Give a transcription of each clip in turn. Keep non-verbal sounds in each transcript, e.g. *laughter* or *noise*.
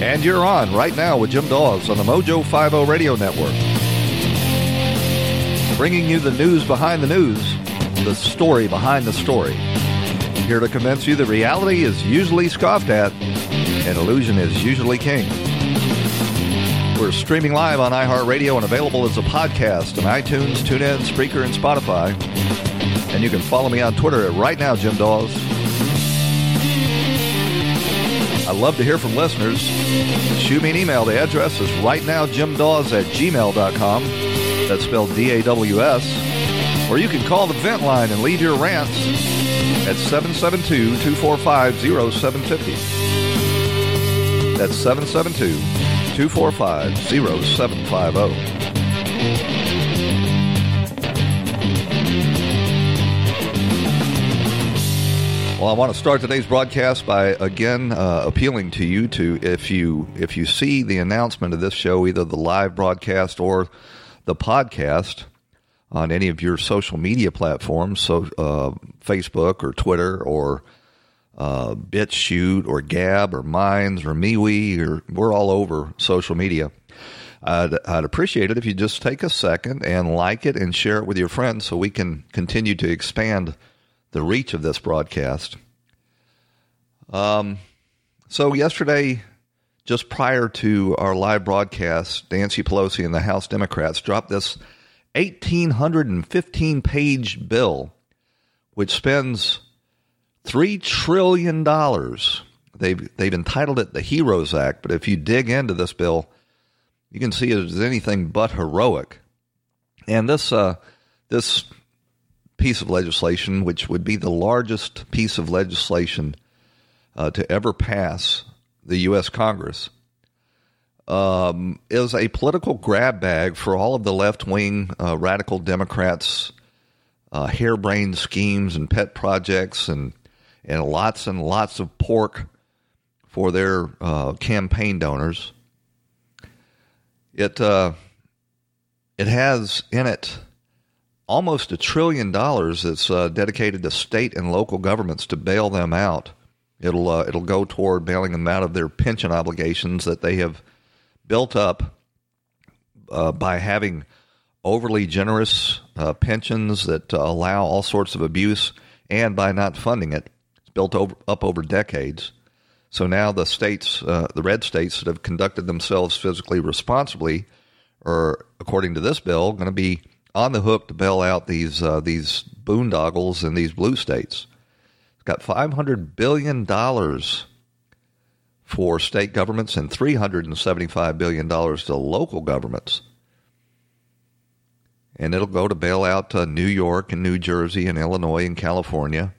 And you're on right now with Jim Daws on the Mojo 50 Radio Network. Bringing you the news behind the news, the story behind the story. Here to convince you that reality is usually scoffed at and illusion is usually king. We're streaming live on iHeartRadio and available as a podcast on iTunes, TuneIn, Spreaker, and Spotify. And you can follow me on Twitter at right now, Jim Daws. I love to hear from listeners. Shoot me an email. The address is rightnowjimdaws at gmail.com. That's spelled D-A-W-S. Or you can call the vent line and leave your rants at 772-245-0750. That's 772-245-0750. Well, I want to start today's broadcast by again uh, appealing to you to if you if you see the announcement of this show, either the live broadcast or the podcast on any of your social media platforms, so uh, Facebook or Twitter or uh, BitChute or Gab or Minds or MeWe or we're all over social media. I'd, I'd appreciate it if you just take a second and like it and share it with your friends so we can continue to expand the reach of this broadcast. Um, so yesterday, just prior to our live broadcast, Nancy Pelosi and the House Democrats dropped this 1,815 page bill, which spends $3 trillion. They've, they've entitled it the Heroes Act, but if you dig into this bill, you can see it as anything but heroic. And this, uh, this piece of legislation, which would be the largest piece of legislation uh, to ever pass the U.S. Congress, um, is a political grab bag for all of the left wing uh, radical Democrats' uh, harebrained schemes and pet projects and, and lots and lots of pork for their uh, campaign donors. It, uh, it has in it almost a trillion dollars that's uh, dedicated to state and local governments to bail them out. It'll uh, it'll go toward bailing them out of their pension obligations that they have built up uh, by having overly generous uh, pensions that uh, allow all sorts of abuse, and by not funding it. It's built over, up over decades. So now the states, uh, the red states that have conducted themselves physically responsibly, are, according to this bill, going to be on the hook to bail out these uh, these boondoggles in these blue states. It's got five hundred billion dollars for state governments and three hundred and seventy five billion dollars to local governments. And it'll go to bail out uh, New York and New Jersey and Illinois and California,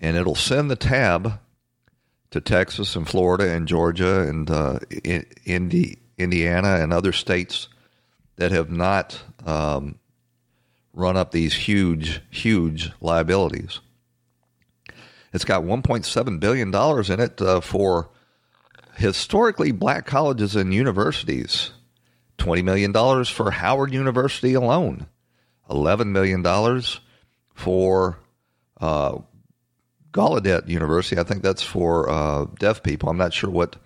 and it'll send the tab to Texas and Florida and Georgia and uh, Indi- Indiana and other states that have not um, run up these huge, huge liabilities. It's got $1.7 billion in it uh, for historically black colleges and universities, $20 million for Howard University alone, $11 million for uh, Gallaudet University. I think that's for uh, deaf people. I'm not sure what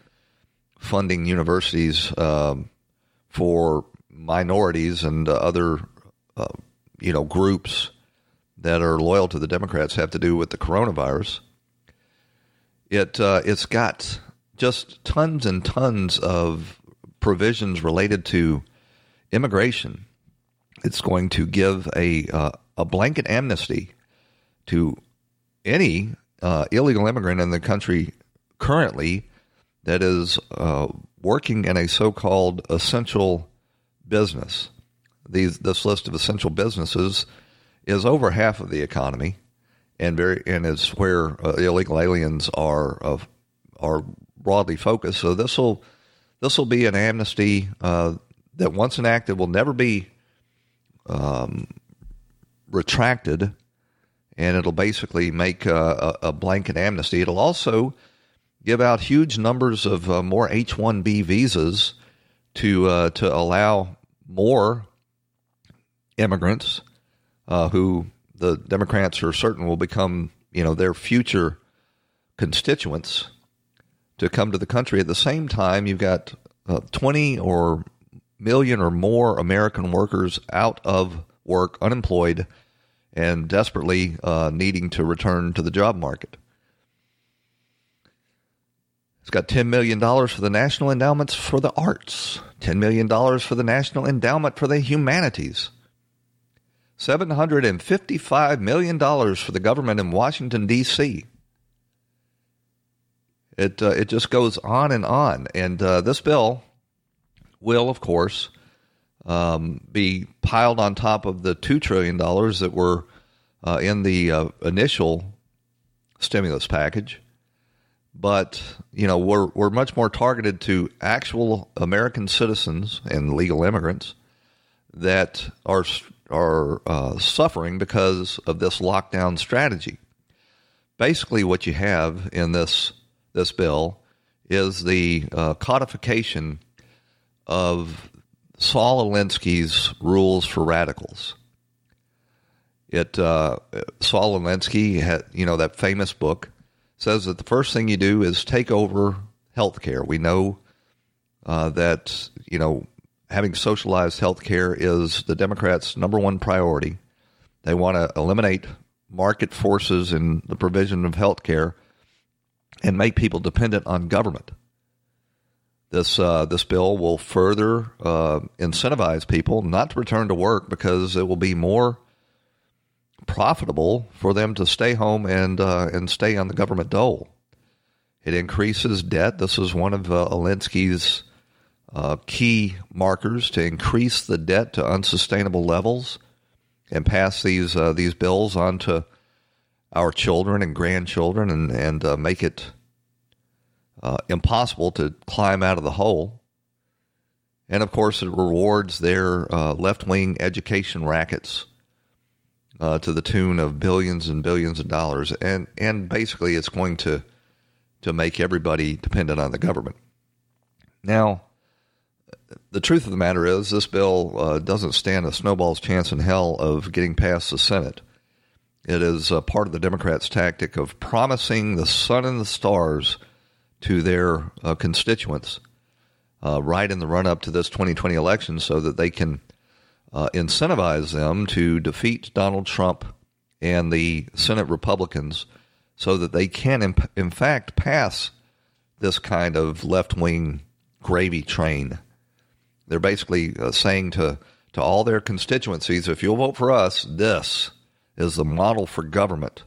funding universities um, for minorities and uh, other uh, you know groups that are loyal to the Democrats have to do with the coronavirus. It uh, it's got just tons and tons of provisions related to immigration. It's going to give a uh, a blanket amnesty to any uh, illegal immigrant in the country currently that is uh, working in a so-called essential business. These this list of essential businesses is over half of the economy, and very and is where uh, illegal aliens are of are broadly focused. So this will this will be an amnesty uh, that once enacted will never be um, retracted, and it'll basically make a, a, blanket amnesty. It'll also give out huge numbers of uh, more H one B visas to uh, to allow more immigrants uh, who the Democrats are certain will become you know their future constituents to come to the country. At the same time, you've got uh, 20 or million or more American workers out of work, unemployed, and desperately uh, needing to return to the job market. It's got $10 million for the National Endowments for the Arts, $10 million for the National Endowment for the Humanities, $755 million for the government in Washington, D.C. It, uh, it just goes on and on. And uh, this bill will, of course, um, be piled on top of the $2 trillion that were uh, in the uh, initial stimulus package. But, you know, we're, we're much more targeted to actual American citizens and legal immigrants that are, are uh, suffering because of this lockdown strategy. Basically, what you have in this, this bill is the uh, codification of Saul Alinsky's Rules for Radicals. It uh, Saul Alinsky had, you know, that famous book says that the first thing you do is take over healthcare. We know uh, that you know having socialized health care is the Democrats' number one priority. They want to eliminate market forces in the provision of health care and make people dependent on government. This uh, this bill will further uh, incentivize people not to return to work because it will be more profitable for them to stay home and uh, and stay on the government dole. It increases debt. This is one of uh, Alinsky's uh, key markers to increase the debt to unsustainable levels and pass these uh, these bills on to our children and grandchildren and and uh, make it uh, impossible to climb out of the hole. And of course, it rewards their uh, left wing education rackets uh, to the tune of billions and billions of dollars. And, and basically, it's going to, to make everybody dependent on the government. Now, the truth of the matter is, this bill uh, doesn't stand a snowball's chance in hell of getting past the Senate. It is part of the Democrats' tactic of promising the sun and the stars to their uh, constituents uh, right in the run up to this 2020 election so that they can uh, incentivize them to defeat Donald Trump and the Senate Republicans so that they can, in, in fact, pass this kind of left wing gravy train. They're basically uh, saying to, to all their constituencies if you'll vote for us, this is the model for government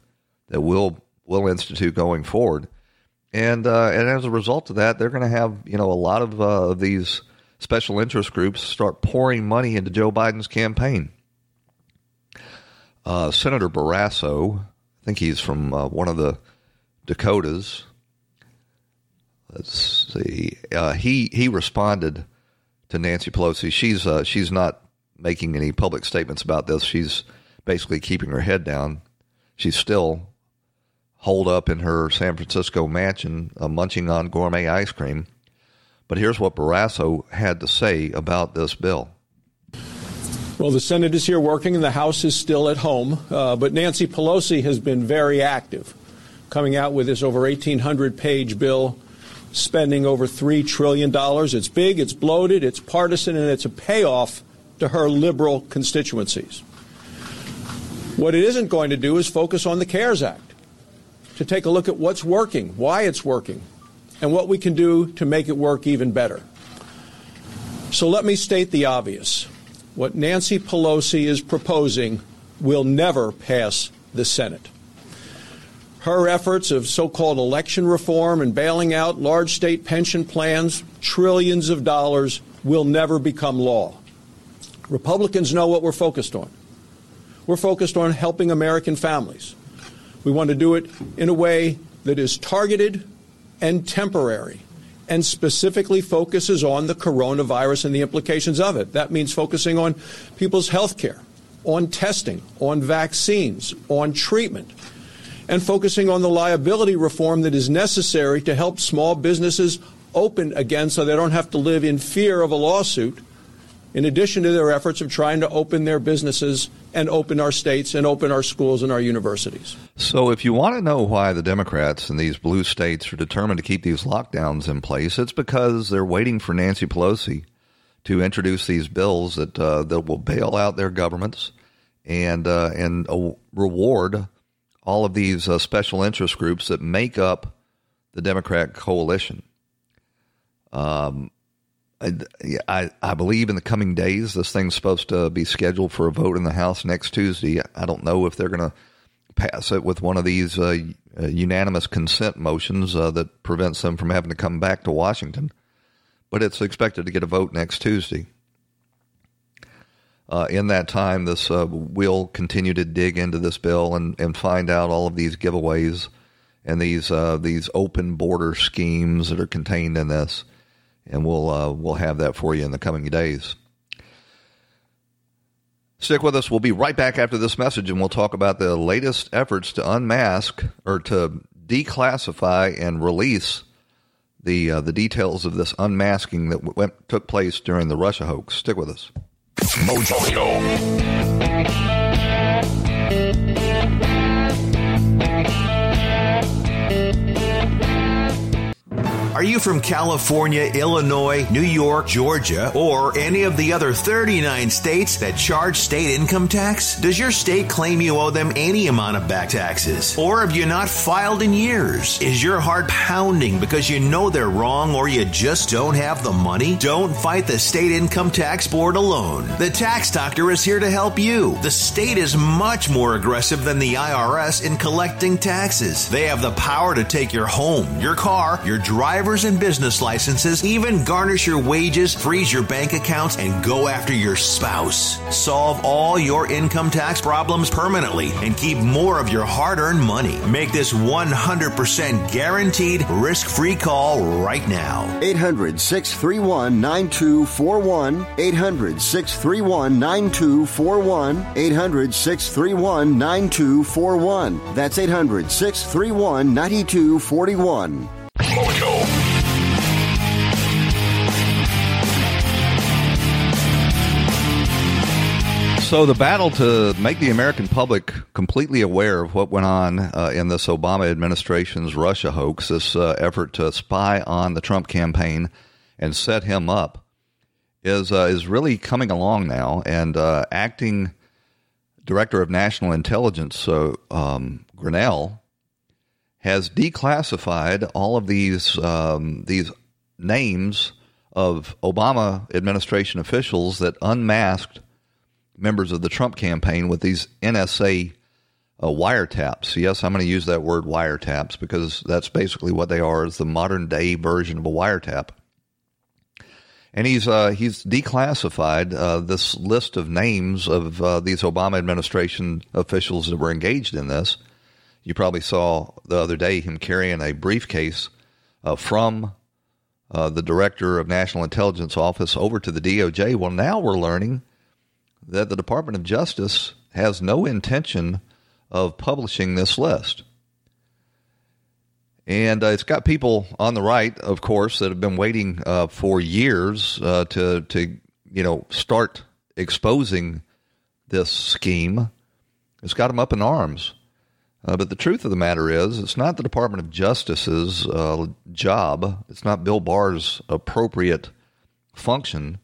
that we'll, we'll institute going forward and uh, and as a result of that, they're going to have you know a lot of uh, these special interest groups start pouring money into Joe Biden's campaign. Uh, Senator Barrasso, I think he's from uh, one of the Dakotas. Let's see. Uh, he he responded to Nancy Pelosi. She's uh, she's not making any public statements about this. She's basically keeping her head down. She's still holed up in her San Francisco mansion, uh, munching on gourmet ice cream. But here's what Barrasso had to say about this bill. Well, the Senate is here working and the House is still at home. Uh, but Nancy Pelosi has been very active, coming out with this over 1,800 page bill, spending over $3 trillion. It's big, it's bloated, it's partisan, and it's a payoff to her liberal constituencies. What it isn't going to do is focus on the CARES Act to take a look at what's working, why it's working, and what we can do to make it work even better. So let me state the obvious. What Nancy Pelosi is proposing will never pass the Senate. Her efforts of so called election reform and bailing out large state pension plans, trillions of dollars, will never become law. Republicans know what we're focused on. We're focused on helping American families. We want to do it in a way that is targeted and temporary and specifically focuses on the coronavirus and the implications of it. That means focusing on people's health care, on testing, on vaccines, on treatment, and focusing on the liability reform that is necessary to help small businesses open again so they don't have to live in fear of a lawsuit, in addition to their efforts of trying to open their businesses and open our states and open our schools and our universities. So, if you want to know why the Democrats in these blue states are determined to keep these lockdowns in place, it's because they're waiting for Nancy Pelosi to introduce these bills that uh, that will bail out their governments and uh, and uh, reward all of these uh, special interest groups that make up the Democrat coalition. Um, I, I believe in the coming days, this thing's supposed to be scheduled for a vote in the House next Tuesday. I don't know if they're going to pass it with one of these uh, unanimous consent motions uh, that prevents them from having to come back to Washington, but it's expected to get a vote next Tuesday. Uh, in that time, this uh, we'll continue to dig into this bill and, and find out all of these giveaways and these uh, these open border schemes that are contained in this and we'll uh, we'll have that for you in the coming days. Stick with us. We'll be right back after this message, and we'll talk about the latest efforts to unmask or to declassify and release the uh, the details of this unmasking that went, took place during the Russia hoax. Stick with us. Mojo. Are you from California, Illinois, New York, Georgia, or any of the other 39 states that charge state income tax? Does your state claim you owe them any amount of back taxes? Or have you not filed in years? Is your heart pounding because you know they're wrong or you just don't have the money? Don't fight the state income tax board alone. The tax doctor is here to help you. The state is much more aggressive than the IRS in collecting taxes. They have the power to take your home, your car, your driver and business licenses, even garnish your wages, freeze your bank accounts, and go after your spouse. Solve all your income tax problems permanently and keep more of your hard earned money. Make this 100% guaranteed risk free call right now. 800 631 9241. 800 631 9241. 800 631 9241. That's 800 631 9241. So, the battle to make the American public completely aware of what went on uh, in this Obama administration's Russia hoax, this uh, effort to spy on the Trump campaign and set him up, is uh, is really coming along now. And uh, acting director of national intelligence, um, Grenell, has declassified all of these um, these names of Obama administration officials that unmasked members of the Trump campaign with these NSA uh, wiretaps. Yes, I'm going to use that word wiretaps because that's basically what they are is the modern day version of a wiretap. And he's uh, he's declassified uh, this list of names of uh, these Obama administration officials that were engaged in this. You probably saw the other day him carrying a briefcase uh, from uh, the director of National Intelligence Office over to the DOJ. Well, now we're learning that the Department of Justice has no intention of publishing this list. And uh, it's got people on the right, of course, that have been waiting uh, for years uh, to to you know start exposing this scheme. It's got them up in arms. Uh, but the truth of the matter is, it's not the Department of Justice's uh, job. It's not Bill Barr's appropriate function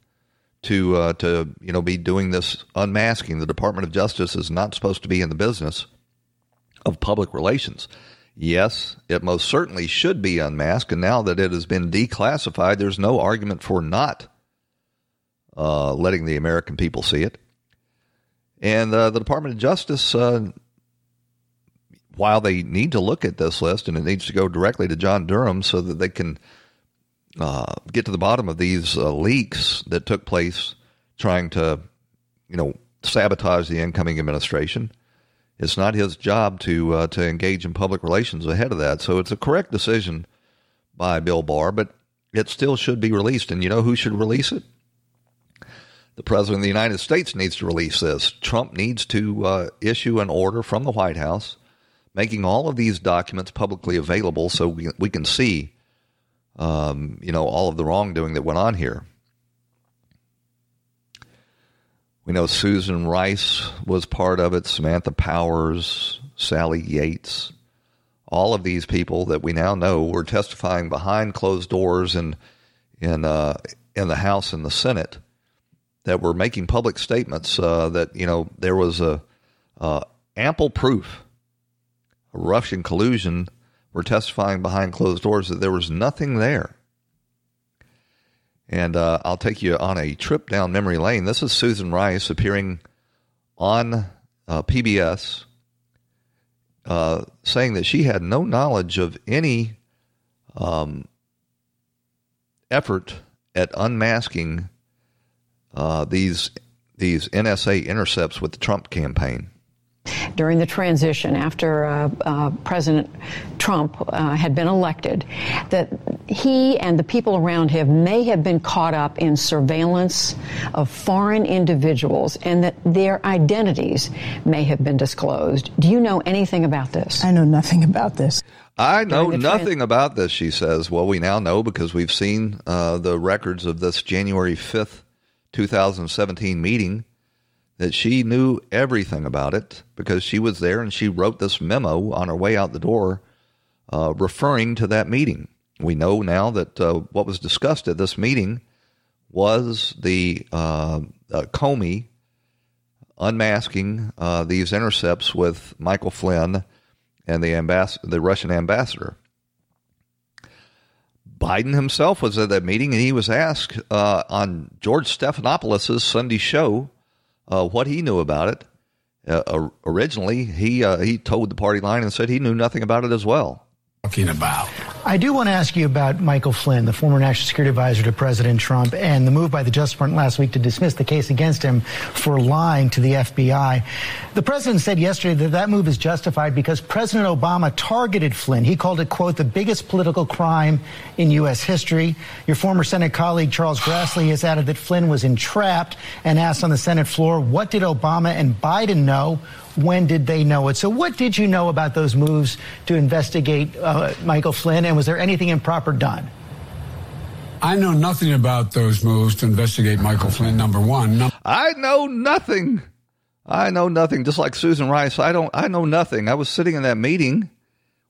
to uh, to you know be doing this unmasking. The Department of Justice is not supposed to be in the business of public relations. Yes, it most certainly should be unmasked, and now that it has been declassified, there's no argument for not uh, letting the American people see it. And uh, the Department of Justice, uh, while they need to look at this list, and it needs to go directly to John Durham so that they can uh, get to the bottom of these uh, leaks that took place trying to, you know, sabotage the incoming administration. It's not his job to uh, to engage in public relations ahead of that. So it's a correct decision by Bill Barr, but it still should be released. And you know who should release it? The President of the United States needs to release this. Trump needs to uh, issue an order from the White House making all of these documents publicly available so we, we can see, um, you know, all of the wrongdoing that went on here. We know Susan Rice was part of it, Samantha Powers, Sally Yates, all of these people that we now know were testifying behind closed doors in in uh, in the House and the Senate that were making public statements uh, that you know there was a uh, ample proof of Russian collusion. Were testifying behind closed doors that there was nothing there. And uh, I'll take you on a trip down memory lane. This is Susan Rice appearing on uh, PBS uh, saying that she had no knowledge of any um, effort at unmasking uh, these these NSA intercepts with the Trump campaign during the transition after uh, uh, President Trump uh, had been elected that he and the people around him may have been caught up in surveillance of foreign individuals and that their identities may have been disclosed. Do you know anything about this? I know nothing about this. I know nothing about this, she says. Well, we now know because we've seen uh, the records of this January 5th, 2017 meeting that she knew everything about it because she was there and she wrote this memo on her way out the door uh, referring to that meeting. We know now that uh, what was discussed at this meeting was the uh, uh Comey unmasking uh, these intercepts with Michael Flynn and the, ambass- the Russian ambassador. Biden himself was at that meeting and he was asked uh, on George Stephanopoulos' Sunday show uh, what he knew about it. Uh, originally, he uh, he told the party line and said he knew nothing about it as well. Talking about. I do want to ask you about Michael Flynn, the former national security advisor to President Trump, and the move by the Justice Department last week to dismiss the case against him for lying to the FBI. The president said yesterday that that move is justified because President Obama targeted Flynn. He called it, quote, the biggest political crime in U.S. history. Your former Senate colleague, Charles Grassley, has added that Flynn was entrapped and asked on the Senate floor, what did Obama and Biden know? When did they know it? So, what did you know about those moves to investigate uh, Michael Flynn, and was there anything improper done? I know nothing about those moves to investigate Michael Flynn. Number one, Num- I know nothing. I know nothing. Just like Susan Rice, I don't. I know nothing. I was sitting in that meeting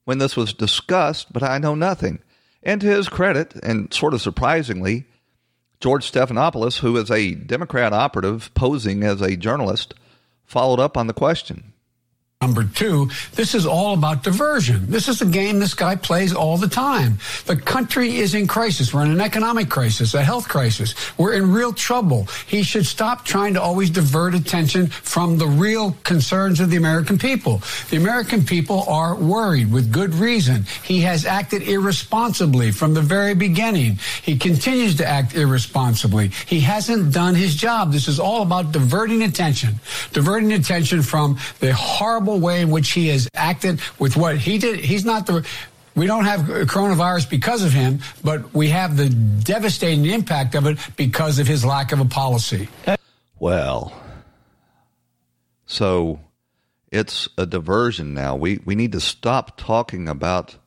when this was discussed, but I know nothing. And to his credit, and sort of surprisingly, George Stephanopoulos, who is a Democrat operative posing as a journalist, followed up on the question. Number two, this is all about diversion. This is a game this guy plays all the time. The country is in crisis. We're in an economic crisis, a health crisis. We're in real trouble. He should stop trying to always divert attention from the real concerns of the American people. The American people are worried with good reason. He has acted irresponsibly from the very beginning. He continues to act irresponsibly. He hasn't done his job. This is all about diverting attention, diverting attention from the horrible horrible way in which he has acted with what he did. He's not the we don't have coronavirus because of him, but we have the devastating impact of it because of his lack of a policy. Well, so it's a diversion now. We we need to stop talking about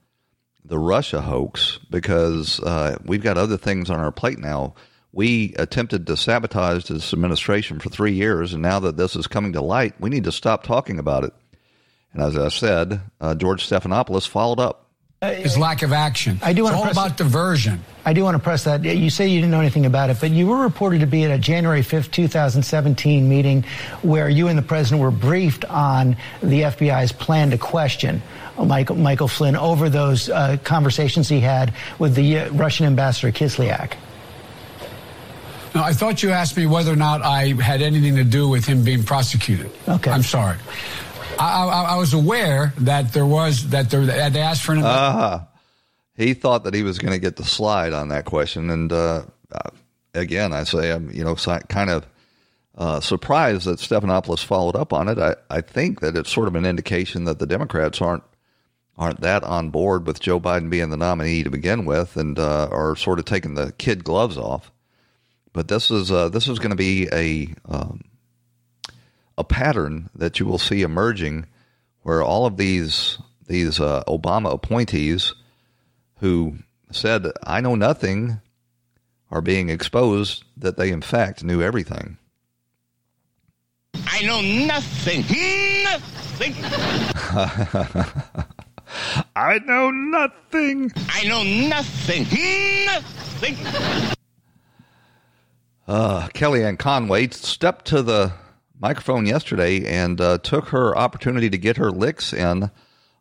the Russia hoax because uh, we've got other things on our plate now. We attempted to sabotage this administration for three years, and now that this is coming to light, we need to stop talking about it. And as I said, uh, George Stephanopoulos followed up. His lack of action. I do want it's want all about diversion. I do want to press that. You say you didn't know anything about it, but you were reported to be at a January 5th, 2017 meeting where you and the president were briefed on the FBI's plan to question Michael, Michael Flynn over those uh, conversations he had with the uh, Russian ambassador Kislyak. No, I thought you asked me whether or not I had anything to do with him being prosecuted. Okay. I'm sorry. I, I, I was aware that there was that there that they asked for an. Uh-huh. he thought that he was going to get the slide on that question, and uh, uh again, I say I'm you know kind of uh, surprised that Stephanopoulos followed up on it. I, I think that it's sort of an indication that the Democrats aren't aren't that on board with Joe Biden being the nominee to begin with, and uh, are sort of taking the kid gloves off. But this is uh, this is going to be a um, a pattern that you will see emerging, where all of these these uh, Obama appointees who said I know nothing are being exposed that they in fact knew everything. I know nothing. Nothing. *laughs* I know nothing. I know nothing. Nothing. Uh, Kellyanne Conway stepped to the microphone yesterday and uh, took her opportunity to get her licks in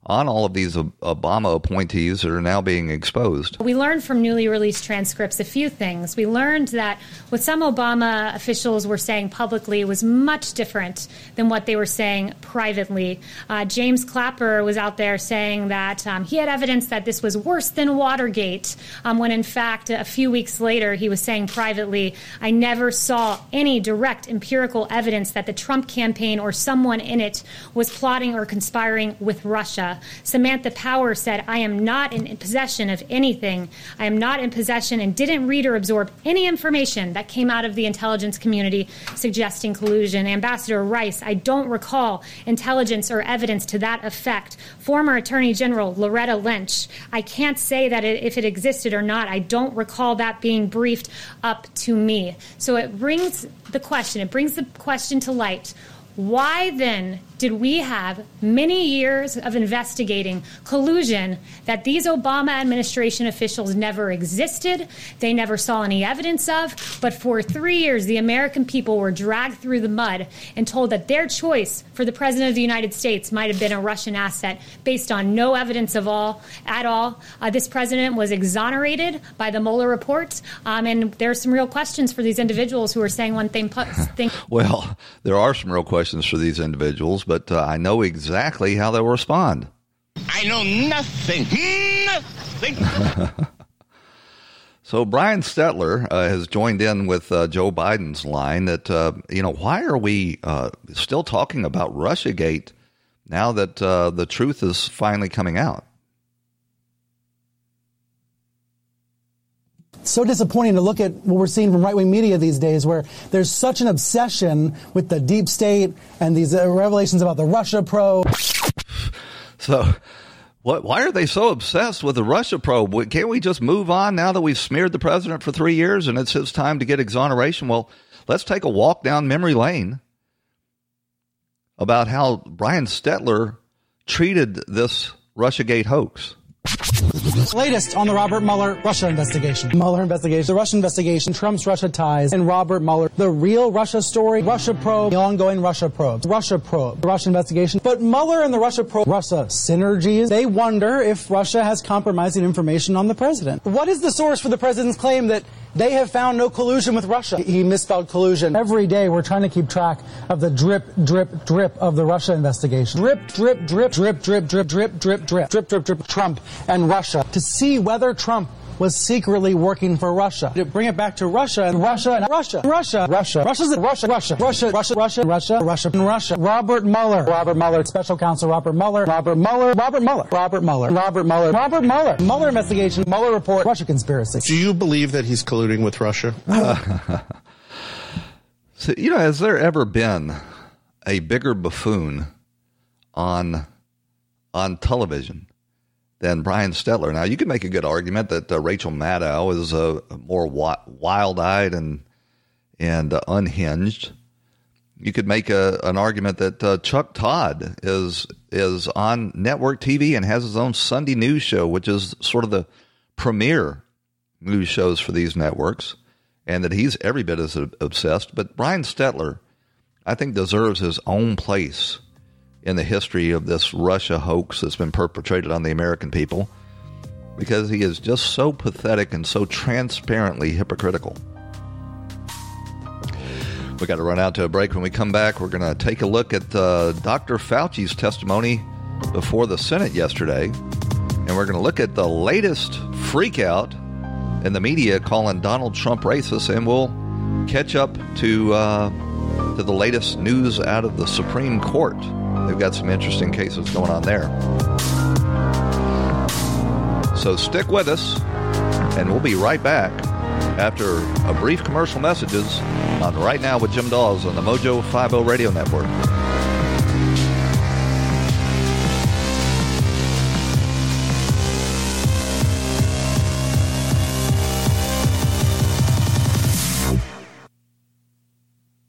on all of these Obama appointees that are now being exposed. We learned from newly released transcripts a few things. We learned that what some Obama officials were saying publicly was much different than what they were saying privately. Uh, James Clapper was out there saying that um, he had evidence that this was worse than Watergate, um, when in fact, a few weeks later, he was saying privately, I never saw any direct empirical evidence that the Trump campaign or someone in it was plotting or conspiring with Russia. Samantha Power said, I am not in possession of anything. I am not in possession and didn't read or absorb any information that came out of the intelligence community suggesting collusion. Ambassador Rice, I don't recall intelligence or evidence to that effect. Former Attorney General Loretta Lynch, I can't say that it, if it existed or not. I don't recall that being briefed up to me. So it brings the question, it brings the question to light. Why then did we have many years of investigating collusion that these Obama administration officials never existed, they never saw any evidence of, but for three years the American people were dragged through the mud and told that their choice for the President of the United States might have been a Russian asset based on no evidence of all at all. Uh, this president was exonerated by the Mueller report, um, and there are some real questions for these individuals who are saying one thing. *laughs* thing. well, there are some real questions for these individuals but uh, I know exactly how they'll respond. I know nothing. Nothing. *laughs* so Brian Stelter uh, has joined in with uh, Joe Biden's line that uh, you know why are we uh, still talking about RussiaGate now that uh, the truth is finally coming out? So disappointing to look at what we're seeing from right wing media these days, where there's such an obsession with the deep state and these uh, revelations about the Russia probe. So, what, why are they so obsessed with the Russia probe? Can't we just move on now that we've smeared the president for three years and it's his time to get exoneration? Well, let's take a walk down memory lane about how Brian Stelter treated this Russiagate hoax. Latest on the Robert Mueller Russia investigation. Mueller investigation, the Russia investigation, Trump's Russia ties, and Robert Mueller, the real Russia story, Russia probe, the ongoing Russia probe, Russia probe, Russia investigation. But Mueller and the Russia probe, Russia synergies, they wonder if Russia has compromising information on the president. What is the source for the president's claim that they have found no collusion with Russia. He misspelled collusion. Every day we're trying to keep track of the drip, drip, drip of the Russia investigation. Drip, drip, drip, drip, drip, drip, drip, drip, drip, drip, drip, drip, Trump and Russia to see whether Trump was secretly working for Russia. To bring it back to Russia and Russia and Russia, Russia, Russia, Russia's Russia, Russia, Russia, Russia, Russia, Russia, Russia, and Russia. Robert Mueller, Robert Mueller, Special Counsel Robert Mueller, Robert Mueller, Robert Mueller, Robert Mueller, Robert Mueller, Robert Mueller, Mueller investigation, Mueller report, Russia conspiracy. Do you believe that he's colluding with Russia? so, you know, has there ever been a bigger buffoon on on television than Brian Stelter. Now, you can make a good argument that uh, Rachel Maddow is uh, more wi- wild-eyed and and uh, unhinged. You could make a, an argument that uh, Chuck Todd is is on network TV and has his own Sunday news show, which is sort of the premier news shows for these networks, and that he's every bit as obsessed. But Brian Stelter, I think, deserves his own place in the history of this Russia hoax that's been perpetrated on the American people because he is just so pathetic and so transparently hypocritical. We got to run out to a break. When we come back, we're going to take a look at uh, Dr. Fauci's testimony before the Senate yesterday, and we're going to look at the latest freakout in the media calling Donald Trump racist, and we'll catch up to uh, to the latest news out of the Supreme Court. They've got some interesting cases going on there. So stick with us, and we'll be right back after a brief commercial messages on Right Now with Jim Daws on the Mojo 50 Radio Network.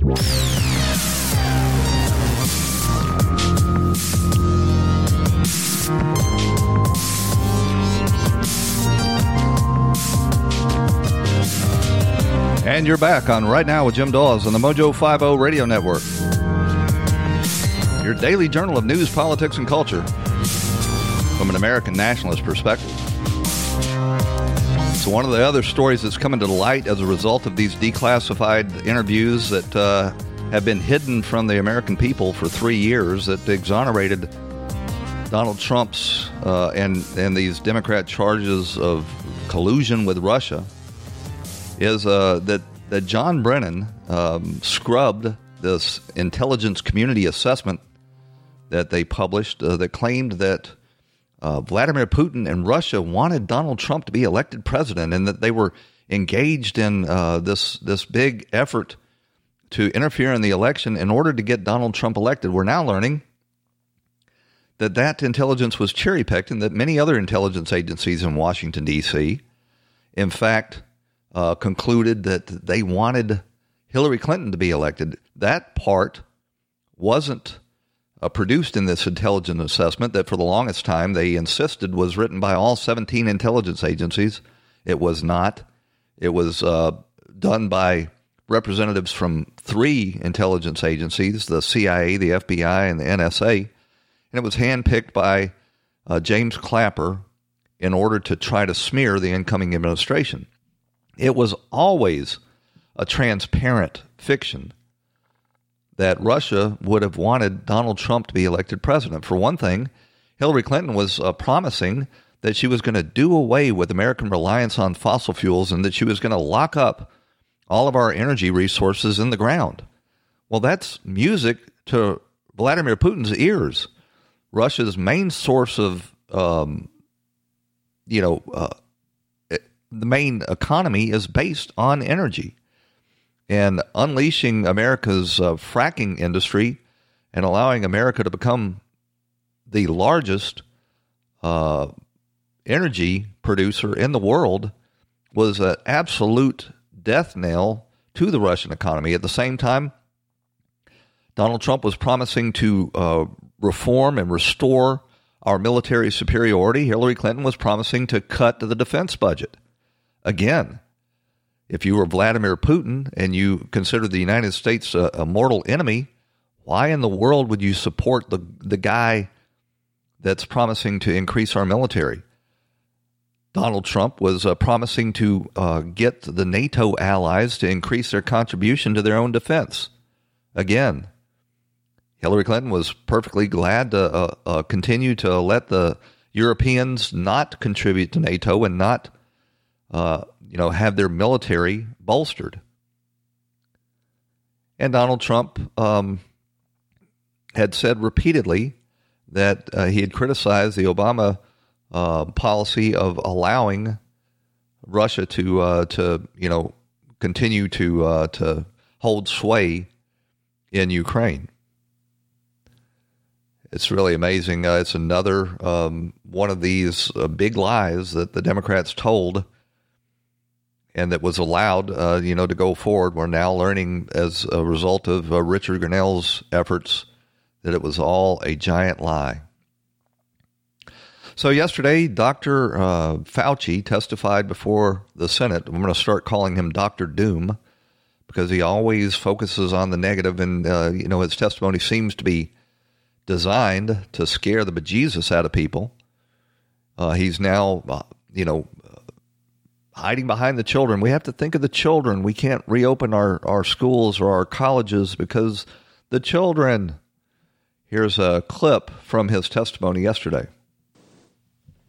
And you're back on Right Now with Jim Daws on the Mojo 50 Radio Network. Your daily journal of news, politics, and culture from an American nationalist perspective. One of the other stories that's coming to light as a result of these declassified interviews that uh, have been hidden from the American people for three years that exonerated Donald Trump's uh, and and these Democrat charges of collusion with Russia is uh, that that John Brennan um, scrubbed this intelligence community assessment that they published uh, that claimed that uh, Vladimir Putin and Russia wanted Donald Trump to be elected president, and that they were engaged in uh, this this big effort to interfere in the election in order to get Donald Trump elected. We're now learning that that intelligence was cherry picked, and that many other intelligence agencies in Washington D.C. in fact uh, concluded that they wanted Hillary Clinton to be elected. That part wasn't uh, produced in this intelligence assessment that for the longest time they insisted was written by all 17 intelligence agencies. It was not. It was uh, done by representatives from three intelligence agencies the CIA, the FBI, and the NSA. And it was handpicked by uh, James Clapper in order to try to smear the incoming administration. It was always a transparent fiction that Russia would have wanted Donald Trump to be elected president. For one thing, Hillary Clinton was uh, promising that she was going to do away with American reliance on fossil fuels and that she was going to lock up all of our energy resources in the ground. Well, that's music to Vladimir Putin's ears. Russia's main source of, um, you know, uh, the main economy is based on energy. And unleashing America's uh, fracking industry and allowing America to become the largest uh, energy producer in the world was an absolute death knell to the Russian economy. At the same time, Donald Trump was promising to uh, reform and restore our military superiority. Hillary Clinton was promising to cut the defense budget. Again, if you were Vladimir Putin and you considered the United States a, a, mortal enemy, why in the world would you support the the guy that's promising to increase our military? Donald Trump was uh, promising to uh, get the NATO allies to increase their contribution to their own defense. Again, Hillary Clinton was perfectly glad to uh, uh continue to let the Europeans not contribute to NATO and not uh, you know, have their military bolstered. And Donald Trump um, had said repeatedly that uh, he had criticized the Obama uh, policy of allowing Russia to uh, to you know continue to uh, to hold sway in Ukraine. It's really amazing. Uh, it's another um, one of these uh, big lies that the Democrats told and that was allowed, uh, you know, to go forward. We're now learning as a result of uh, Richard Grenell's efforts that it was all a giant lie. So yesterday, Dr. Uh, Fauci testified before the Senate. I'm going to start calling him Dr. Doom because he always focuses on the negative, and uh, you know his testimony seems to be designed to scare the bejesus out of people. Uh, he's now, uh, you know, hiding behind the children. We have to think of the children. We can't reopen our, our schools or our colleges because the children. Here's a clip from his testimony yesterday.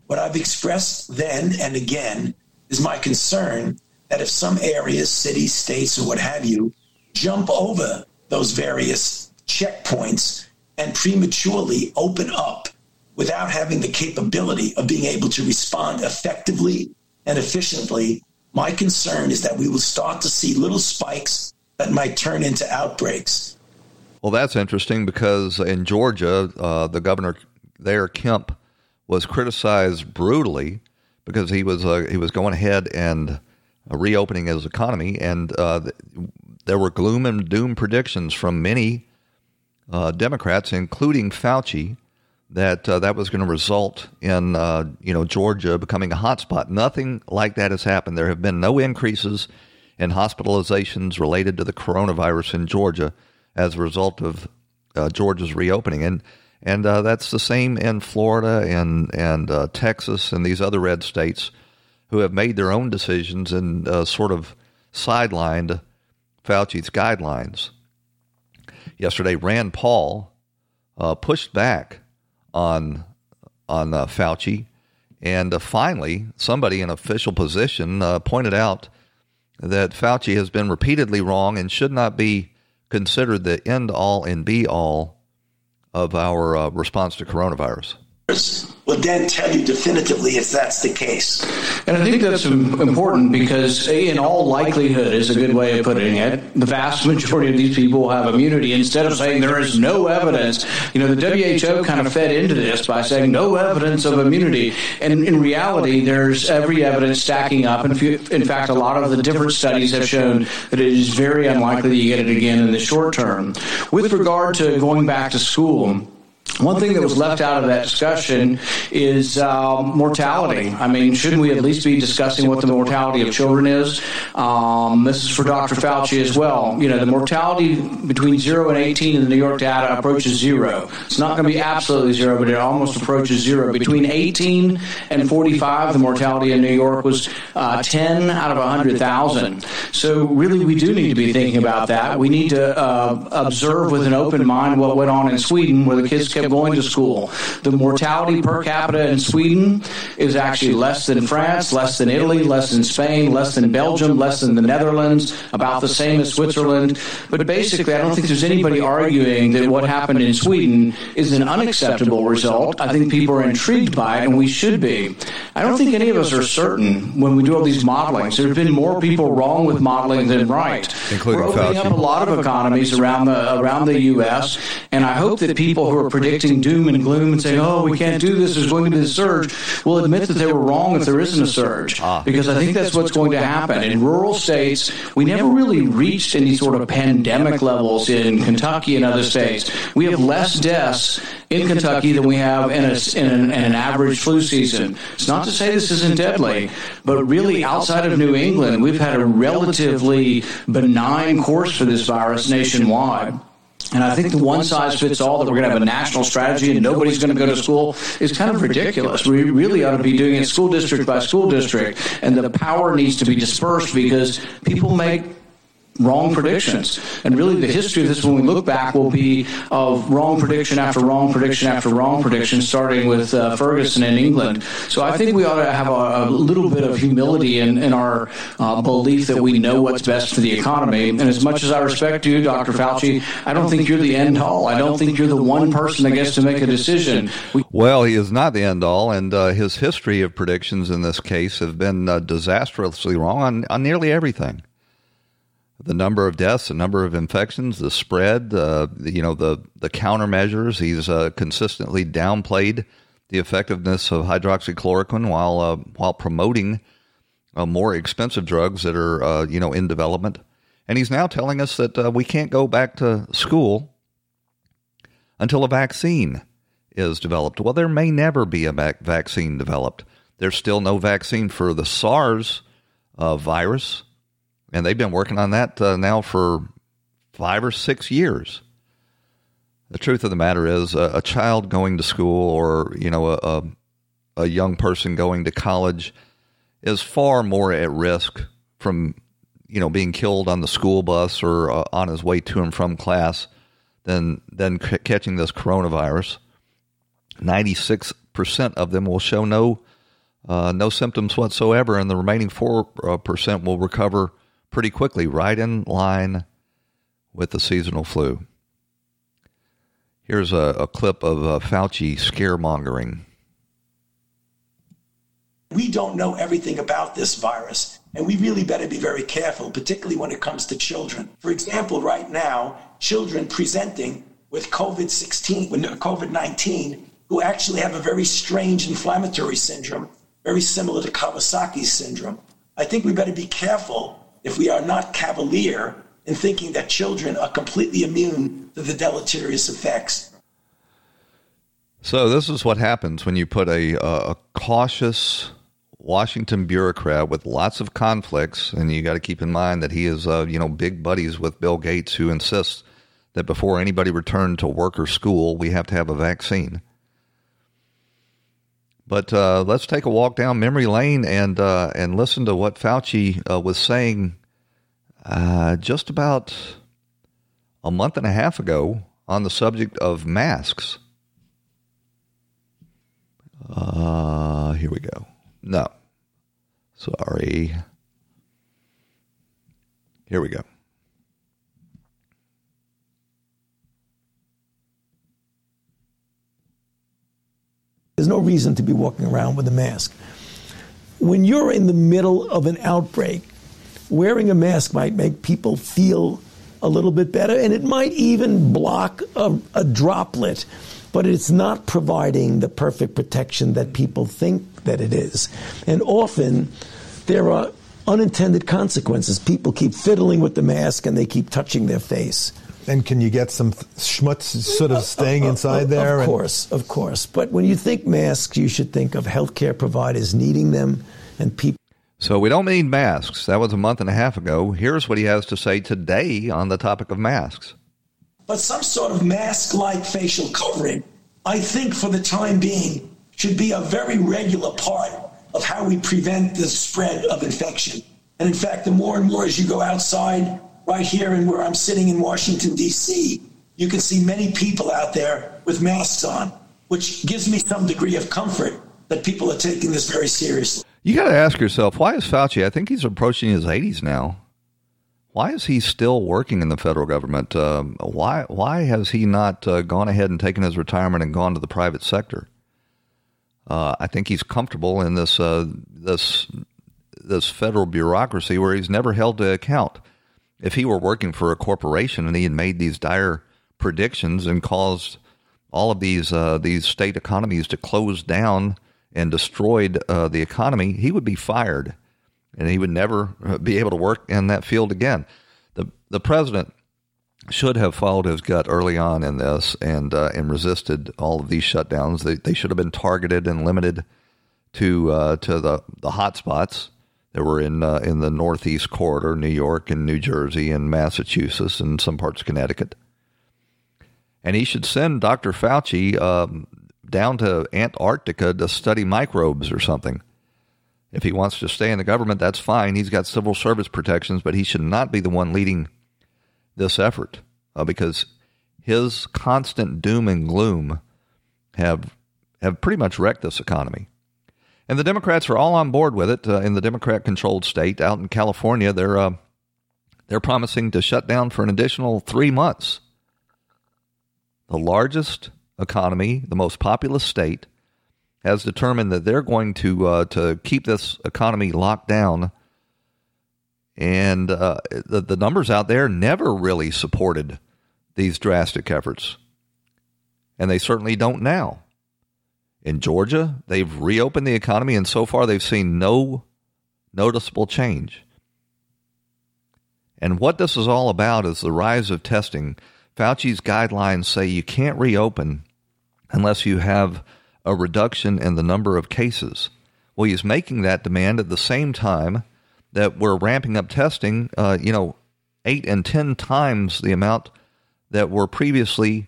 What I've expressed then and again is my concern that if some areas, cities, states, or what have you, jump over those various checkpoints and prematurely open up without having the capability of being able to respond effectively and efficiently, my concern is that we will start to see little spikes that might turn into outbreaks. Well, that's interesting because in Georgia, uh, the governor there, Kemp, was criticized brutally because he was uh, he was going ahead and uh, reopening his economy, and uh, there were gloom and doom predictions from many uh, Democrats, including Fauci, that uh, that was going to result in uh, you know Georgia becoming a hotspot. Nothing like that has happened. There have been no increases in hospitalizations related to the coronavirus in Georgia as a result of Georgia's reopening, and and uh, that's the same in Florida and and uh, Texas and these other red states who have made their own decisions and uh, sort of sidelined Fauci's guidelines. Yesterday, Rand Paul uh, pushed back on on uh, Fauci, and uh, finally, somebody in official position pointed out that Fauci has been repeatedly wrong and should not be considered the end all and be all of our uh, response to coronavirus will then tell you definitively if that's the case. And I think that's important because, in all likelihood, is a good way of putting it. The vast majority of these people will have immunity. Instead of saying there is no evidence, you know, the WHO kind of fed into this by saying no evidence of immunity. And in reality, there's every evidence stacking up. And in fact, a lot of the different studies have shown that it is very unlikely that you get it again in the short term. With regard to going back to school, one thing that was left out of that discussion is um, mortality. I mean, shouldn't we at least be discussing what the mortality of children is? Um, this is for Dr. Fauci as well. You know, the mortality between 0 and 18 in the New York data approaches zero. It's not going to be absolutely zero, but it almost approaches zero. Between 18 and 45, the mortality in New York was uh, 10 out of 100,000. So, really, we do need to be thinking about that. We need to uh, observe with an open mind what went on in Sweden, where the kids kept going to school. The mortality per capita in Sweden is actually less than France, less than Italy, less than Spain, less than Belgium, less than the Netherlands, about the same as Switzerland. But basically, I don't think there's anybody arguing that what happened in Sweden is an unacceptable result. I think people are intrigued by it, and we should be. I don't think any of us are certain when we do all these modelings. There have been more people wrong with modeling than right. Including We're opening Fauci. up a lot of economies around the around the U.S., and I hope that people who are predicting predicting doom and gloom and saying, oh, we can't do this, there's going to be a surge, will admit that they were wrong if there isn't a surge. Ah. Because I think that's what's going to happen. In rural states, we never really reached any sort of pandemic levels in Kentucky and other states. We have less deaths in Kentucky than we have in, a, in, an, in an average flu season. It's not to say this isn't deadly, but really outside of New England, we've had a relatively benign course for this virus nationwide. And I think the one size fits all that we're going to have a national strategy and nobody's going to go to school is kind of ridiculous. We really ought to be doing it school district by school district, and the power needs to be dispersed because people make wrong predictions. And really, the history of this, when we look back, will be of wrong prediction after wrong prediction after wrong prediction, starting with uh, Ferguson in England. So I think we ought to have a, a little bit of humility in, in our uh, belief that we know what's best for the economy. And as much as I respect you, Dr. Fauci, I don't think you're the end all. I don't think you're the one person that gets to make a decision. We- well, he is not the end all, and uh, his history of predictions in this case have been uh, disastrously wrong on, on nearly everything the number of deaths, the number of infections, the spread, uh, you know, the the countermeasures. He's uh, consistently downplayed the effectiveness of hydroxychloroquine while uh, while promoting uh, more expensive drugs that are uh, you know in development. And he's now telling us that uh, we can't go back to school until a vaccine is developed. Well, there may never be a vaccine developed. There's still no vaccine for the SARS virus and they've been working on that uh, now for five or six years. The truth of the matter is, a, a child going to school or you know a, a, a young person going to college is far more at risk from you know being killed on the school bus or uh, on his way to and from class than than c- catching this coronavirus. Ninety six percent of them will show no uh, no symptoms whatsoever, and the remaining four uh, percent will recover pretty quickly, right in line with the seasonal flu. Here's a, a clip of uh, Fauci scaremongering. We don't know everything about this virus, and we really better be very careful, particularly when it comes to children. For example, right now, children presenting with COVID 16, with COVID 19, who actually have a very strange inflammatory syndrome, very similar to Kawasaki syndrome. I think we better be careful if we are not cavalier in thinking that children are completely immune to the deleterious effects. So, this is what happens when you put a, a cautious Washington bureaucrat with lots of conflicts, and you got to keep in mind that he is, uh, you know, big buddies with Bill Gates, who insists that before anybody returned to work or school, we have to have a vaccine. But uh, let's take a walk down memory lane and uh, and listen to what Fauci uh, was saying uh, just about a month and a half ago on the subject of masks. Uh, here we go. No, sorry. Here we go. There's no reason to be walking around with a mask. When you're in the middle of an outbreak, wearing a mask might make people feel a little bit better, and it might even block a, a droplet, but it's not providing the perfect protection that people think that it is. And often there are unintended consequences. People keep fiddling with the mask and they keep touching their face. And can you get some schmutz sort of staying inside there? Of course, of course. But when you think masks, you should think of healthcare providers needing them and people. So we don't need masks. That was a month and a half ago. Here's what he has to say today on the topic of masks. But some sort of mask like facial covering, I think for the time being, should be a very regular part of how we prevent the spread of infection. And in fact, the more and more as you go outside, right here and where I'm sitting in Washington, D.C., you can see many people out there with masks on, which gives me some degree of comfort that people are taking this very seriously. You got to ask yourself, why is Fauci? I think he's approaching his 80s now. Why is he still working in the federal government? Um, why why has he not uh, gone ahead and taken his retirement and gone to the private sector? Uh, I think he's comfortable in this uh, this this federal bureaucracy where he's never held to account if he were working for a corporation and he had made these dire predictions and caused all of these uh, these state economies to close down and destroyed uh, the economy, he would be fired, and he would never uh, be able to work in that field again. the The president should have followed his gut early on in this and uh, and resisted all of these shutdowns. They they should have been targeted and limited to uh, to the the hot spots that were in uh, in the Northeast corridor, New York and New Jersey and Massachusetts and some parts of Connecticut. And he should send Dr. Fauci um, down to Antarctica to study microbes or something. If he wants to stay in the government, that's fine. He's got civil service protections, but he should not be the one leading this effort uh, because his constant doom and gloom have have pretty much wrecked this economy. And the Democrats are all on board with it. Uh, in the Democrat-controlled state out in California, they're uh, they're promising to shut down for an additional three months. The largest economy, the most populous state, has determined that they're going to uh, to keep this economy locked down. And uh, the, the numbers out there never really supported these drastic efforts. And they certainly don't now. In Georgia, they've reopened the economy, and so far they've seen no noticeable change. And what this is all about is the rise of testing. Fauci's guidelines say you can't reopen unless you have a reduction in the number of cases. Well, he's making that demand at the same time that we're ramping up testing, uh, you know, eight and 10 times the amount that were previously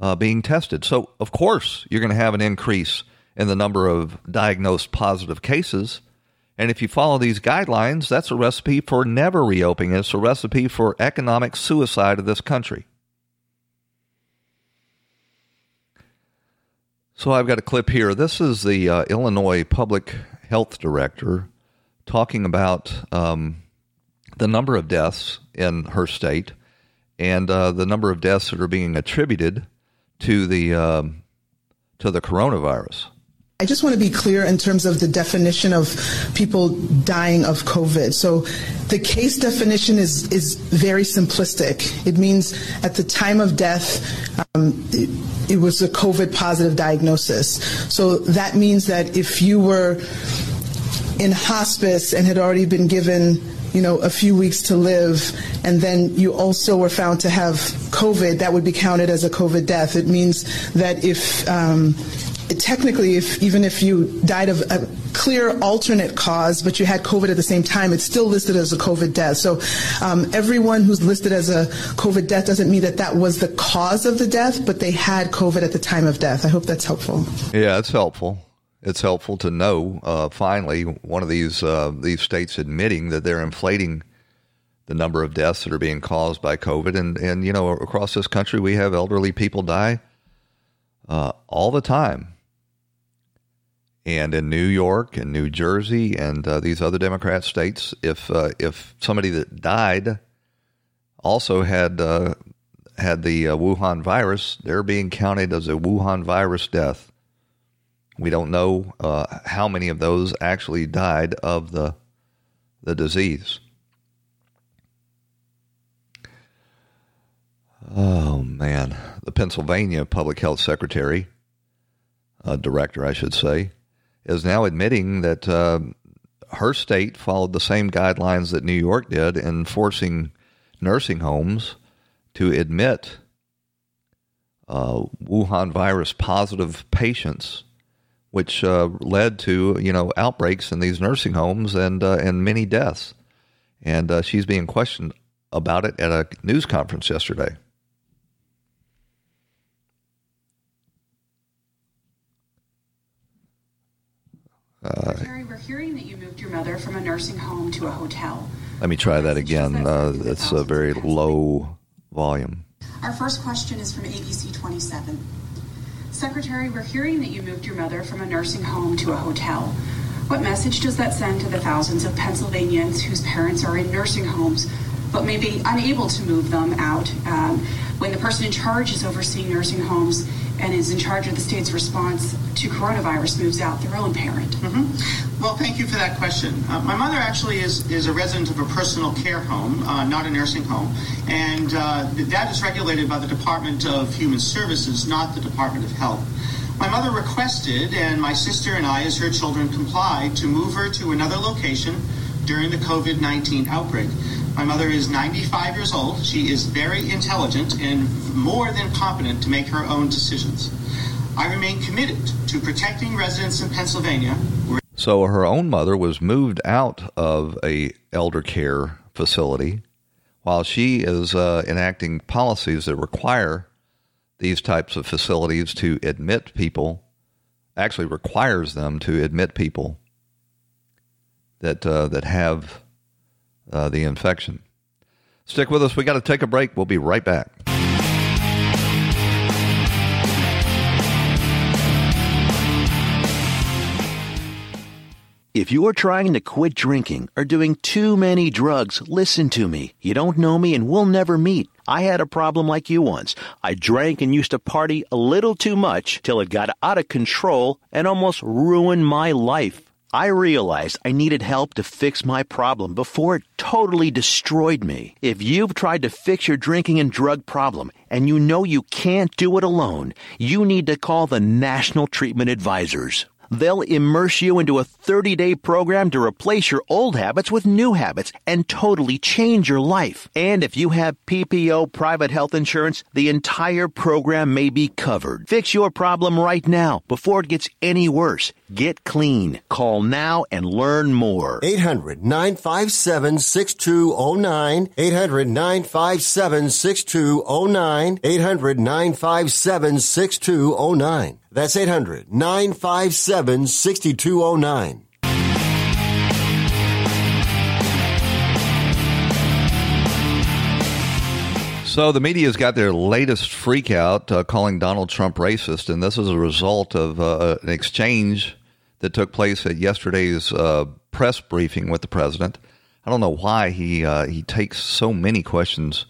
uh, being tested. So, of course, you're going to have an increase in the number of diagnosed positive cases. And if you follow these guidelines, that's a recipe for never reopening. It's a recipe for economic suicide of this country. So I've got a clip here. This is the uh, Illinois Public Health Director talking about um, the number of deaths in her state and uh, the number of deaths that are being attributed to the uh, to the coronavirus. I just want to be clear in terms of the definition of people dying of COVID. So the case definition is, is very simplistic. It means at the time of death, um, it, it was a COVID positive diagnosis. So that means that if you were in hospice and had already been given you know, a few weeks to live, and then you also were found to have COVID, that would be counted as a COVID death. It means that if um, technically, if even if you died of a clear alternate cause, but you had COVID at the same time, it's still listed as a COVID death. So um, everyone who's listed as a COVID death doesn't mean that that was the cause of the death, but they had COVID at the time of death. I hope that's helpful. Yeah, it's helpful. It's helpful to know. Uh, finally, one of these uh, these states admitting that they're inflating the number of deaths that are being caused by COVID, and and you know across this country we have elderly people die uh, all the time and in New York and New Jersey and uh, these other Democrat states, if uh, if somebody that died also had uh, had the uh, Wuhan virus, they're being counted as a Wuhan virus death. We don't know uh, how many of those actually died of the the disease. Oh man, the Pennsylvania Public Health Secretary, uh, director, I should say, is now admitting that uh, her state followed the same guidelines that New York did in forcing nursing homes to admit uh, Wuhan virus positive patients, which uh, led to you know outbreaks in these nursing homes and uh, and many deaths. And uh, she's being questioned about it at a news conference yesterday. Uh, we're hearing that you moved your mother from a nursing home to a hotel. Let me try that again. Uh, it's a very low volume. Our first question is from ABC 27. Secretary, we're hearing that you moved your mother from a nursing home to a hotel. What message does that send to the thousands of Pennsylvanians whose parents are in nursing homes but may be unable to move them out um, when the person in charge is overseeing nursing homes and is in charge of the state's response to coronavirus moves out their own parent? Mm-hmm. Well, thank you for that question. Uh, my mother actually is, is a resident of a personal care home, uh, not a nursing home, and uh, that is regulated by the Department of Human Services, not the Department of Health. My mother requested, and my sister and I, as her children, complied to move her to another location during the COVID 19 outbreak. My mother is 95 years old. She is very intelligent and more than competent to make her own decisions. I remain committed to protecting residents in Pennsylvania. So her own mother was moved out of a elder care facility while she is uh, enacting policies that require these types of facilities to admit people, actually requires them to admit people that uh, that have uh, the infection. Stick with us. We got to take a break. We'll be right back. If you are trying to quit drinking or doing too many drugs, listen to me. You don't know me and we'll never meet. I had a problem like you once. I drank and used to party a little too much till it got out of control and almost ruined my life. I realized I needed help to fix my problem before it totally destroyed me. If you've tried to fix your drinking and drug problem and you know you can't do it alone, you need to call the National Treatment Advisors. They'll immerse you into a 30 day program to replace your old habits with new habits and totally change your life. And if you have PPO private health insurance, the entire program may be covered. Fix your problem right now before it gets any worse. Get clean. Call now and learn more. 800 957 6209. 800 957 6209. 800 957 6209. That's 800 957 6209. So the media's got their latest freakout uh, calling Donald Trump racist, and this is a result of uh, an exchange that took place at yesterday's uh, press briefing with the president. I don't know why he uh, he takes so many questions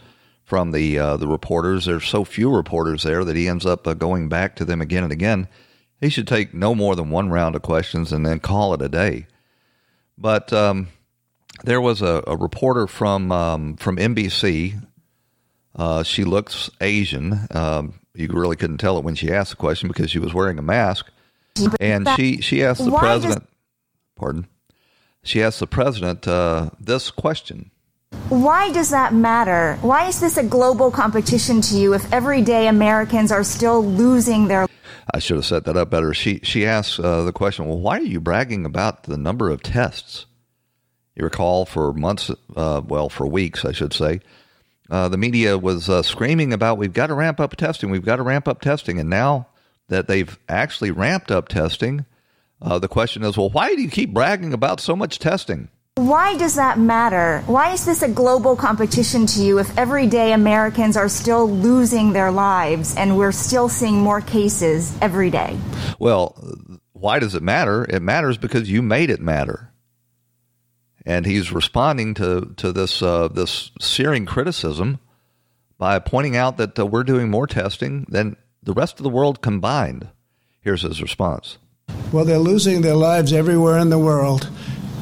from the uh, the reporters. There's so few reporters there that he ends up uh, going back to them again and again. He should take no more than one round of questions and then call it a day. But um, there was a, a reporter from um, from NBC uh, she looks Asian. Um, you really couldn't tell it when she asked the question because she was wearing a mask. And she, she asked the Why president, does- pardon, she asked the president uh, this question. Why does that matter? Why is this a global competition to you if everyday Americans are still losing their I should have set that up better. She she asked uh, the question, well, why are you bragging about the number of tests? You recall for months, uh, well, for weeks, I should say, uh, the media was uh, screaming about we've got to ramp up testing, we've got to ramp up testing, and now that they've actually ramped up testing, uh, the question is, well, why do you keep bragging about so much testing? Why does that matter? Why is this a global competition to you if everyday Americans are still losing their lives and we're still seeing more cases every day? Well, why does it matter? It matters because you made it matter. And he's responding to to this uh, this searing criticism by pointing out that uh, we're doing more testing than the rest of the world combined. Here's his response. Well, they're losing their lives everywhere in the world.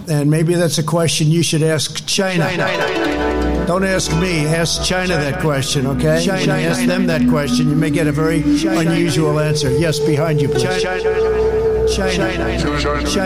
And maybe that's a question you should ask China. Don't ask me. Ask China, that question, okay? China. Ask them that question. You may get a very unusual answer. Yes, behind you, please. China.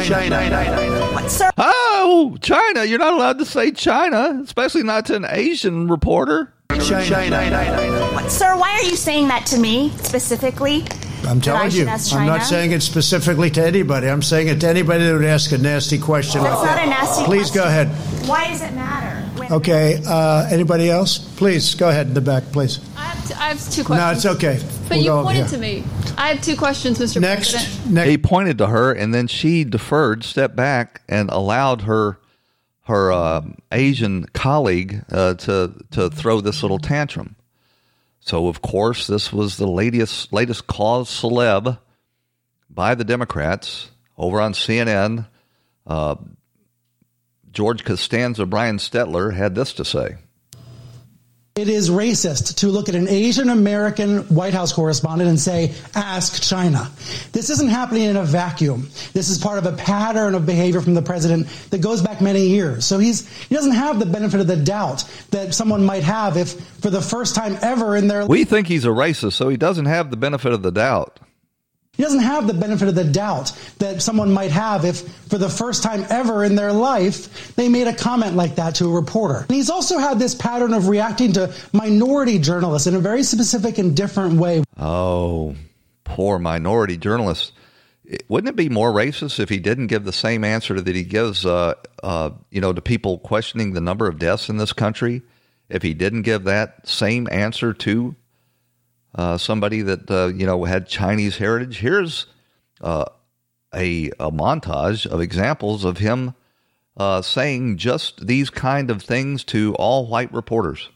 China. What, sir, Oh, China! You're not allowed to say China, especially not to an Asian reporter. China. What, sir, why are you saying that to me specifically? I'm telling you. I'm not saying it specifically to anybody. I'm saying it to anybody that would ask a nasty question That's like not that. a nasty Please go ahead. Why does it matter? When- Okay. Uh, anybody else? Please go ahead in the back, please. I have, t- I have two No, it's okay. But We'll you pointed to me. I have two questions, Mr. Next, President. He pointed to her, and then she deferred, stepped back, and allowed her her uh, Asian colleague uh, to to throw this little tantrum. So, of course, this was the latest latest cause celeb by the Democrats over on CNN. Uh, George Costanza, Brian Stelter had this to say. It is racist to look at an Asian American White House correspondent and say, ask China. This isn't happening in a vacuum. This is part of a pattern of behavior from the president that goes back many years. So he's, he doesn't have the benefit of the doubt that someone might have if for the first time ever in their We think he's a racist, so he doesn't have the benefit of the doubt. He doesn't have the benefit of the doubt that someone might have if, for the first time ever in their life, they made a comment like that to a reporter. And he's also had this pattern of reacting to minority journalists in a very specific and different way. Oh, poor minority journalists. Wouldn't it be more racist if he didn't give the same answer that he gives, uh, uh, you know, to people questioning the number of deaths in this country? If he didn't give that same answer to uh, somebody that uh, you know had Chinese heritage, here's uh, a, a montage of examples of him uh, saying just these kind of things to all white reporters.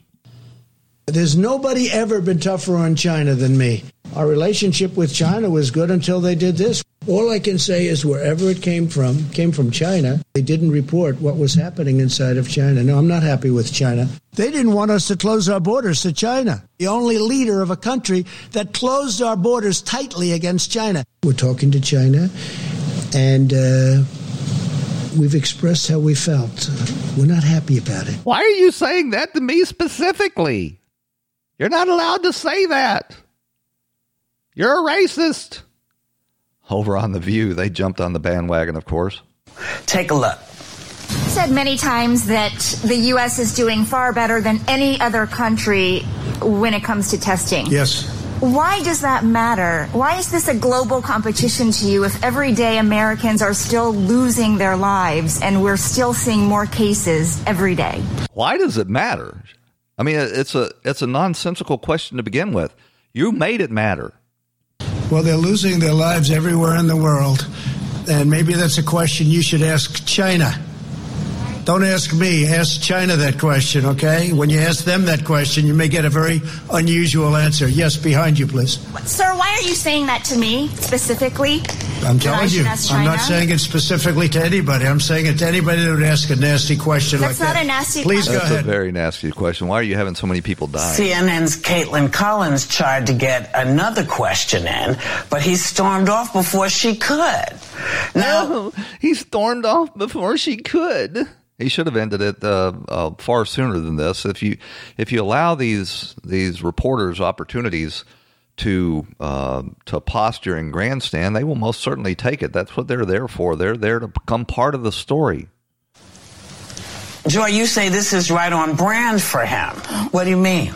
There's nobody ever been tougher on China than me. Our relationship with China was good until they did this. All I can say is wherever it came from, came from China. They didn't report what was happening inside of China. No, I'm not happy with China. They didn't want us to close our borders to China. The only leader of a country that closed our borders tightly against China. We're talking to China, and uh, we've expressed how we felt. We're not happy about it. Why are you saying that to me specifically? You're not allowed to say that. You're a racist. Over on The View, they jumped on the bandwagon, of course. Take a look. Said many times that the U.S. is doing far better than any other country when it comes to testing. Yes. Why does that matter? Why is this a global competition to you if everyday Americans are still losing their lives and we're still seeing more cases every day? Why does it matter? I mean, it's a it's a nonsensical question to begin with. You made it matter. Well, they're losing their lives everywhere in the world. And maybe that's a question you should ask China. Don't ask me, ask China that question, okay? When you ask them that question, you may get a very unusual answer. Yes, behind you, please. Sir, why are you saying that to me specifically? I'm telling you. I'm not saying it specifically to anybody. I'm saying it to anybody that would ask a nasty question That's like not a nasty Please question. go That's ahead. a very nasty question. Why are you having so many people die? CNN's Kaitlan Collins tried to get another question in, but he stormed off before she could. No, he stormed off before she could. He should have ended it uh, uh, far sooner than this. If you if you allow these these reporters opportunities to uh, to posture and grandstand, they will most certainly take it. That's what they're there for. They're there to become part of the story. Joy, you say this is right on brand for him. What do you mean?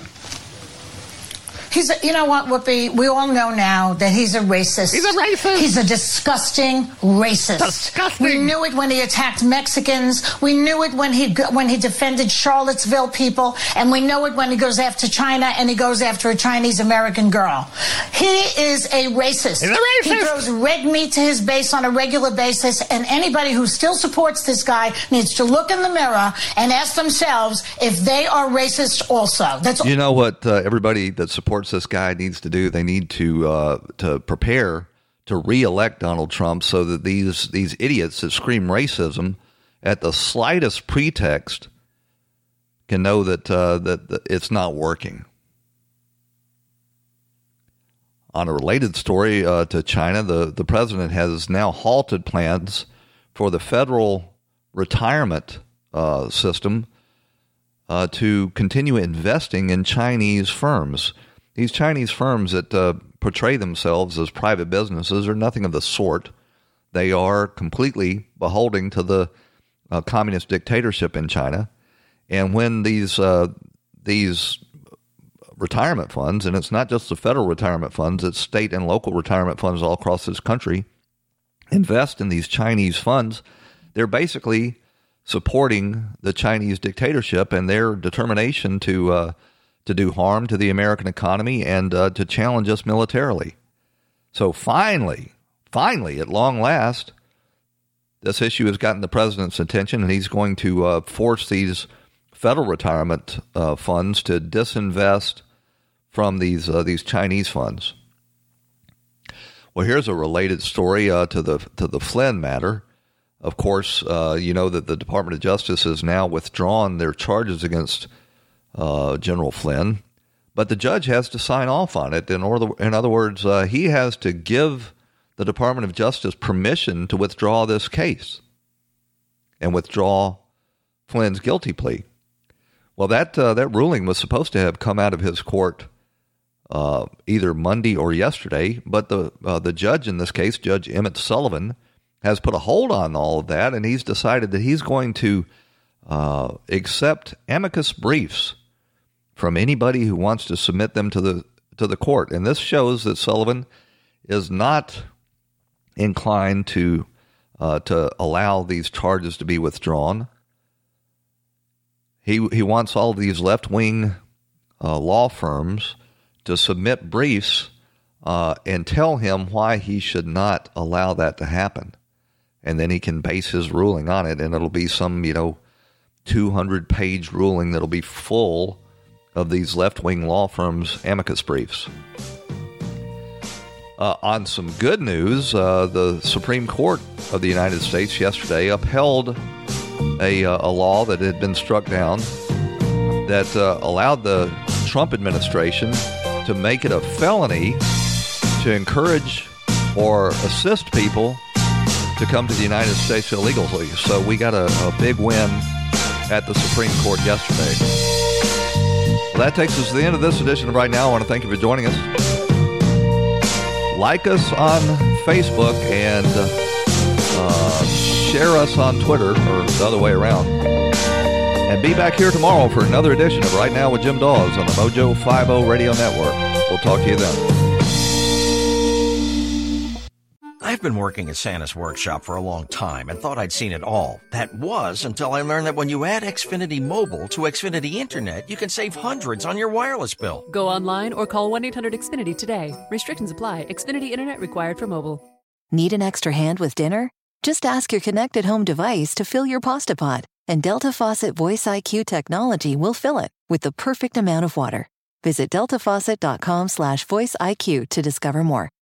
He's, a, you know what, Whoopi? We all know now that he's a racist. He's a racist. He's a disgusting racist. Disgusting. We knew it when he attacked Mexicans. We knew it when he when he defended Charlottesville people, and we know it when he goes after China and he goes after a Chinese American girl. He is a racist. He's a racist. He throws red meat to his base on a regular basis, and anybody who still supports this guy needs to look in the mirror and ask themselves if they are racist also. That's You know what uh, everybody that supports this guy needs to do? They need to uh, to prepare to re-elect Donald Trump so that these these idiots that scream racism at the slightest pretext can know that uh, that, that it's not working. On a related story uh, to China, the, the president has now halted plans for the federal retirement uh, system uh, to continue investing in Chinese firms. These Chinese firms that uh, portray themselves as private businesses are nothing of the sort. They are completely beholden to the uh, communist dictatorship in China. And when these uh, these retirement funds, and it's not just the federal retirement funds, it's state and local retirement funds all across this country, invest in these Chinese funds, they're basically supporting the Chinese dictatorship and their determination to uh, to do harm to the American economy and uh, to challenge us militarily. So finally, finally, at long last, this issue has gotten the president's attention, and he's going to uh, force these federal retirement uh, funds to disinvest from these uh, these Chinese funds. Well, here's a related story uh, to the to the Flynn matter. Of course, uh, you know that the Department of Justice has now withdrawn their charges against uh, General Flynn, but the judge has to sign off on it. In, order, in other words, uh, he has to give the Department of Justice permission to withdraw this case and withdraw Flynn's guilty plea. Well, that uh, that ruling was supposed to have come out of his court uh, either Monday or yesterday, but the uh, the judge in this case, Judge Emmett Sullivan, has put a hold on all of that, and he's decided that he's going to uh, accept amicus briefs from anybody who wants to submit them to the to the court. And this shows that Sullivan is not inclined to uh, to allow these charges to be withdrawn. He he wants all these left wing uh, law firms to submit briefs uh, and tell him why he should not allow that to happen. and then he can base his ruling on it, and it'll be some, you know, 200 page ruling that'll be full of these left wing law firms' amicus briefs. Uh, on some good news, uh, the Supreme Court of the United States yesterday upheld a, uh, a law that had been struck down that uh, allowed the Trump administration to make it a felony to encourage or assist people to come to the United States illegally. So we got a, a big win at the Supreme Court yesterday. Well, that takes us to the end of this edition of Right Now. I want to thank you for joining us. Like us on Facebook and uh, share us on Twitter or the other way around. And be back here tomorrow for another edition of Right Now with Jim Daws on the Mojo 50 Radio Network. We'll talk to you then. Been working at Santa's workshop for a long time and thought I'd seen it all. That was until I learned that when you add Xfinity Mobile to Xfinity Internet, you can save hundreds on your wireless bill. Go online or call 1 800 Xfinity today. Restrictions apply. Xfinity Internet required for mobile. Need an extra hand with dinner? Just ask your connected home device to fill your pasta pot, and Delta Faucet Voice IQ technology will fill it with the perfect amount of water. Visit deltafaucet.com slash voice IQ to discover more.